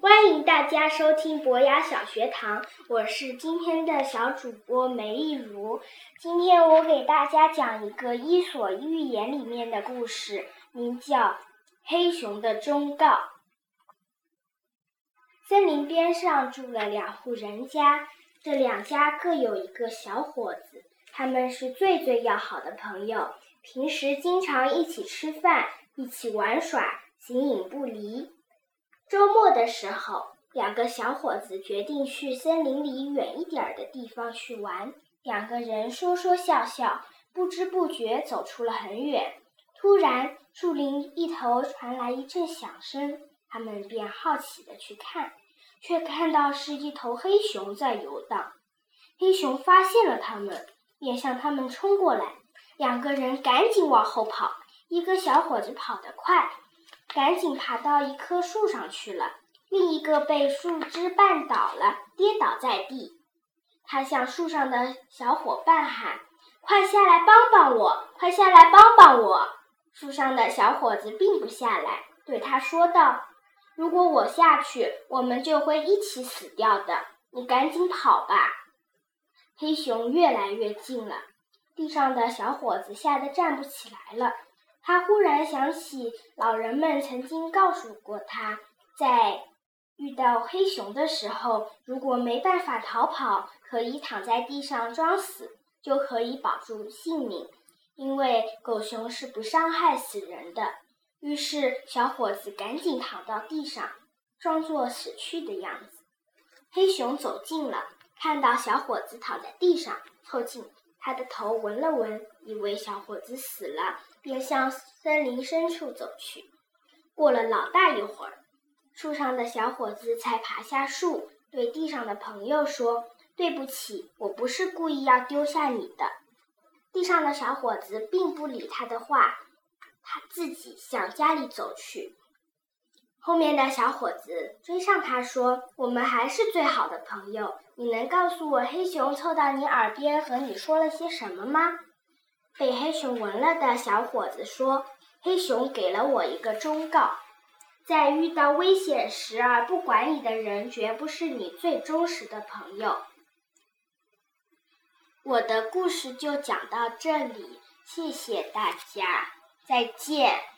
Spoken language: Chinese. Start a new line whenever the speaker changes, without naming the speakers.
欢迎大家收听博雅小学堂，我是今天的小主播梅丽如。今天我给大家讲一个《伊索寓言》里面的故事，名叫《黑熊的忠告》。森林边上住了两户人家，这两家各有一个小伙子，他们是最最要好的朋友，平时经常一起吃饭，一起玩耍，形影不离。周末的时候，两个小伙子决定去森林里远一点的地方去玩。两个人说说笑笑，不知不觉走出了很远。突然，树林一头传来一阵响声，他们便好奇的去看，却看到是一头黑熊在游荡。黑熊发现了他们，便向他们冲过来。两个人赶紧往后跑，一个小伙子跑得快。赶紧爬到一棵树上去了，另一个被树枝绊倒了，跌倒在地。他向树上的小伙伴喊：“快下来帮帮我！快下来帮帮我！”树上的小伙子并不下来，对他说道：“如果我下去，我们就会一起死掉的。你赶紧跑吧！”黑熊越来越近了，地上的小伙子吓得站不起来了。他忽然想起，老人们曾经告诉过他，在遇到黑熊的时候，如果没办法逃跑，可以躺在地上装死，就可以保住性命，因为狗熊是不伤害死人的。于是，小伙子赶紧躺到地上，装作死去的样子。黑熊走近了，看到小伙子躺在地上，凑近。他的头闻了闻，以为小伙子死了，便向森林深处走去。过了老大一会儿，树上的小伙子才爬下树，对地上的朋友说：“对不起，我不是故意要丢下你的。”地上的小伙子并不理他的话，他自己向家里走去。后面的小伙子追上他，说：“我们还是最好的朋友。你能告诉我，黑熊凑到你耳边和你说了些什么吗？”被黑熊闻了的小伙子说：“黑熊给了我一个忠告，在遇到危险时而不管你的人，绝不是你最忠实的朋友。”我的故事就讲到这里，谢谢大家，再见。